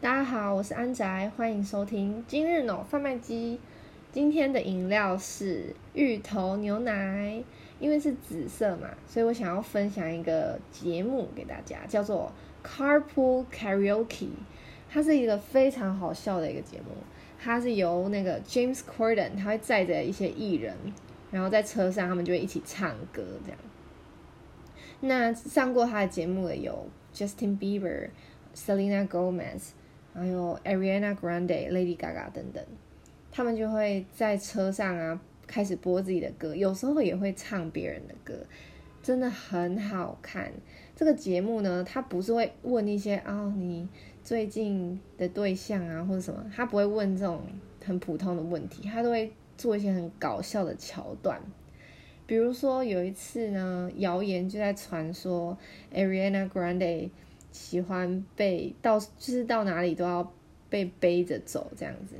大家好，我是安宅，欢迎收听今日脑贩卖机。今天的饮料是芋头牛奶，因为是紫色嘛，所以我想要分享一个节目给大家，叫做 Carpool Karaoke。它是一个非常好笑的一个节目，它是由那个 James Corden，他会载着一些艺人，然后在车上他们就会一起唱歌这样。那上过他的节目的有 Justin Bieber、Selena Gomez，还有 Ariana Grande、Lady Gaga 等等，他们就会在车上啊开始播自己的歌，有时候也会唱别人的歌，真的很好看。这个节目呢，他不是会问一些啊你最近的对象啊或者什么，他不会问这种很普通的问题，他都会做一些很搞笑的桥段。比如说有一次呢，谣言就在传说 Ariana Grande 喜欢被到，就是到哪里都要被背着走这样子。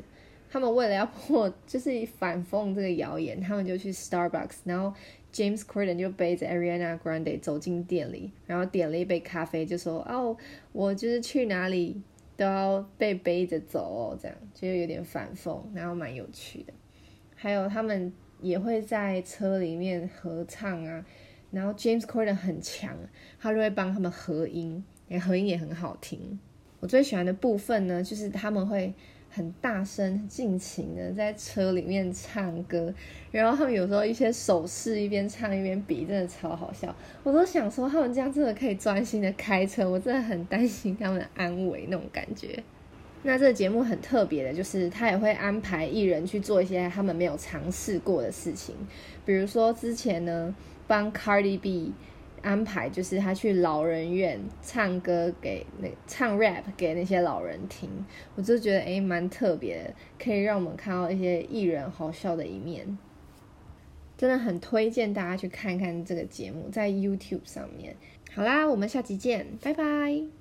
他们为了要破，就是反讽这个谣言，他们就去 Starbucks，然后 James Corden 就背着 Ariana Grande 走进店里，然后点了一杯咖啡，就说：“哦，我就是去哪里都要被背着走哦。”这样就有点反讽，然后蛮有趣的。还有他们。也会在车里面合唱啊，然后 James Corden 很强，他就会帮他们合音，合音也很好听。我最喜欢的部分呢，就是他们会很大声、尽情的在车里面唱歌，然后他们有时候一些手势一边唱一边比，真的超好笑。我都想说，他们这样真的可以专心的开车，我真的很担心他们的安危那种感觉。那这个节目很特别的，就是他也会安排艺人去做一些他们没有尝试过的事情，比如说之前呢，帮 Cardi B 安排，就是他去老人院唱歌给那唱 rap 给那些老人听，我就觉得诶蛮特别，可以让我们看到一些艺人好笑的一面，真的很推荐大家去看看这个节目，在 YouTube 上面。好啦，我们下集见，拜拜。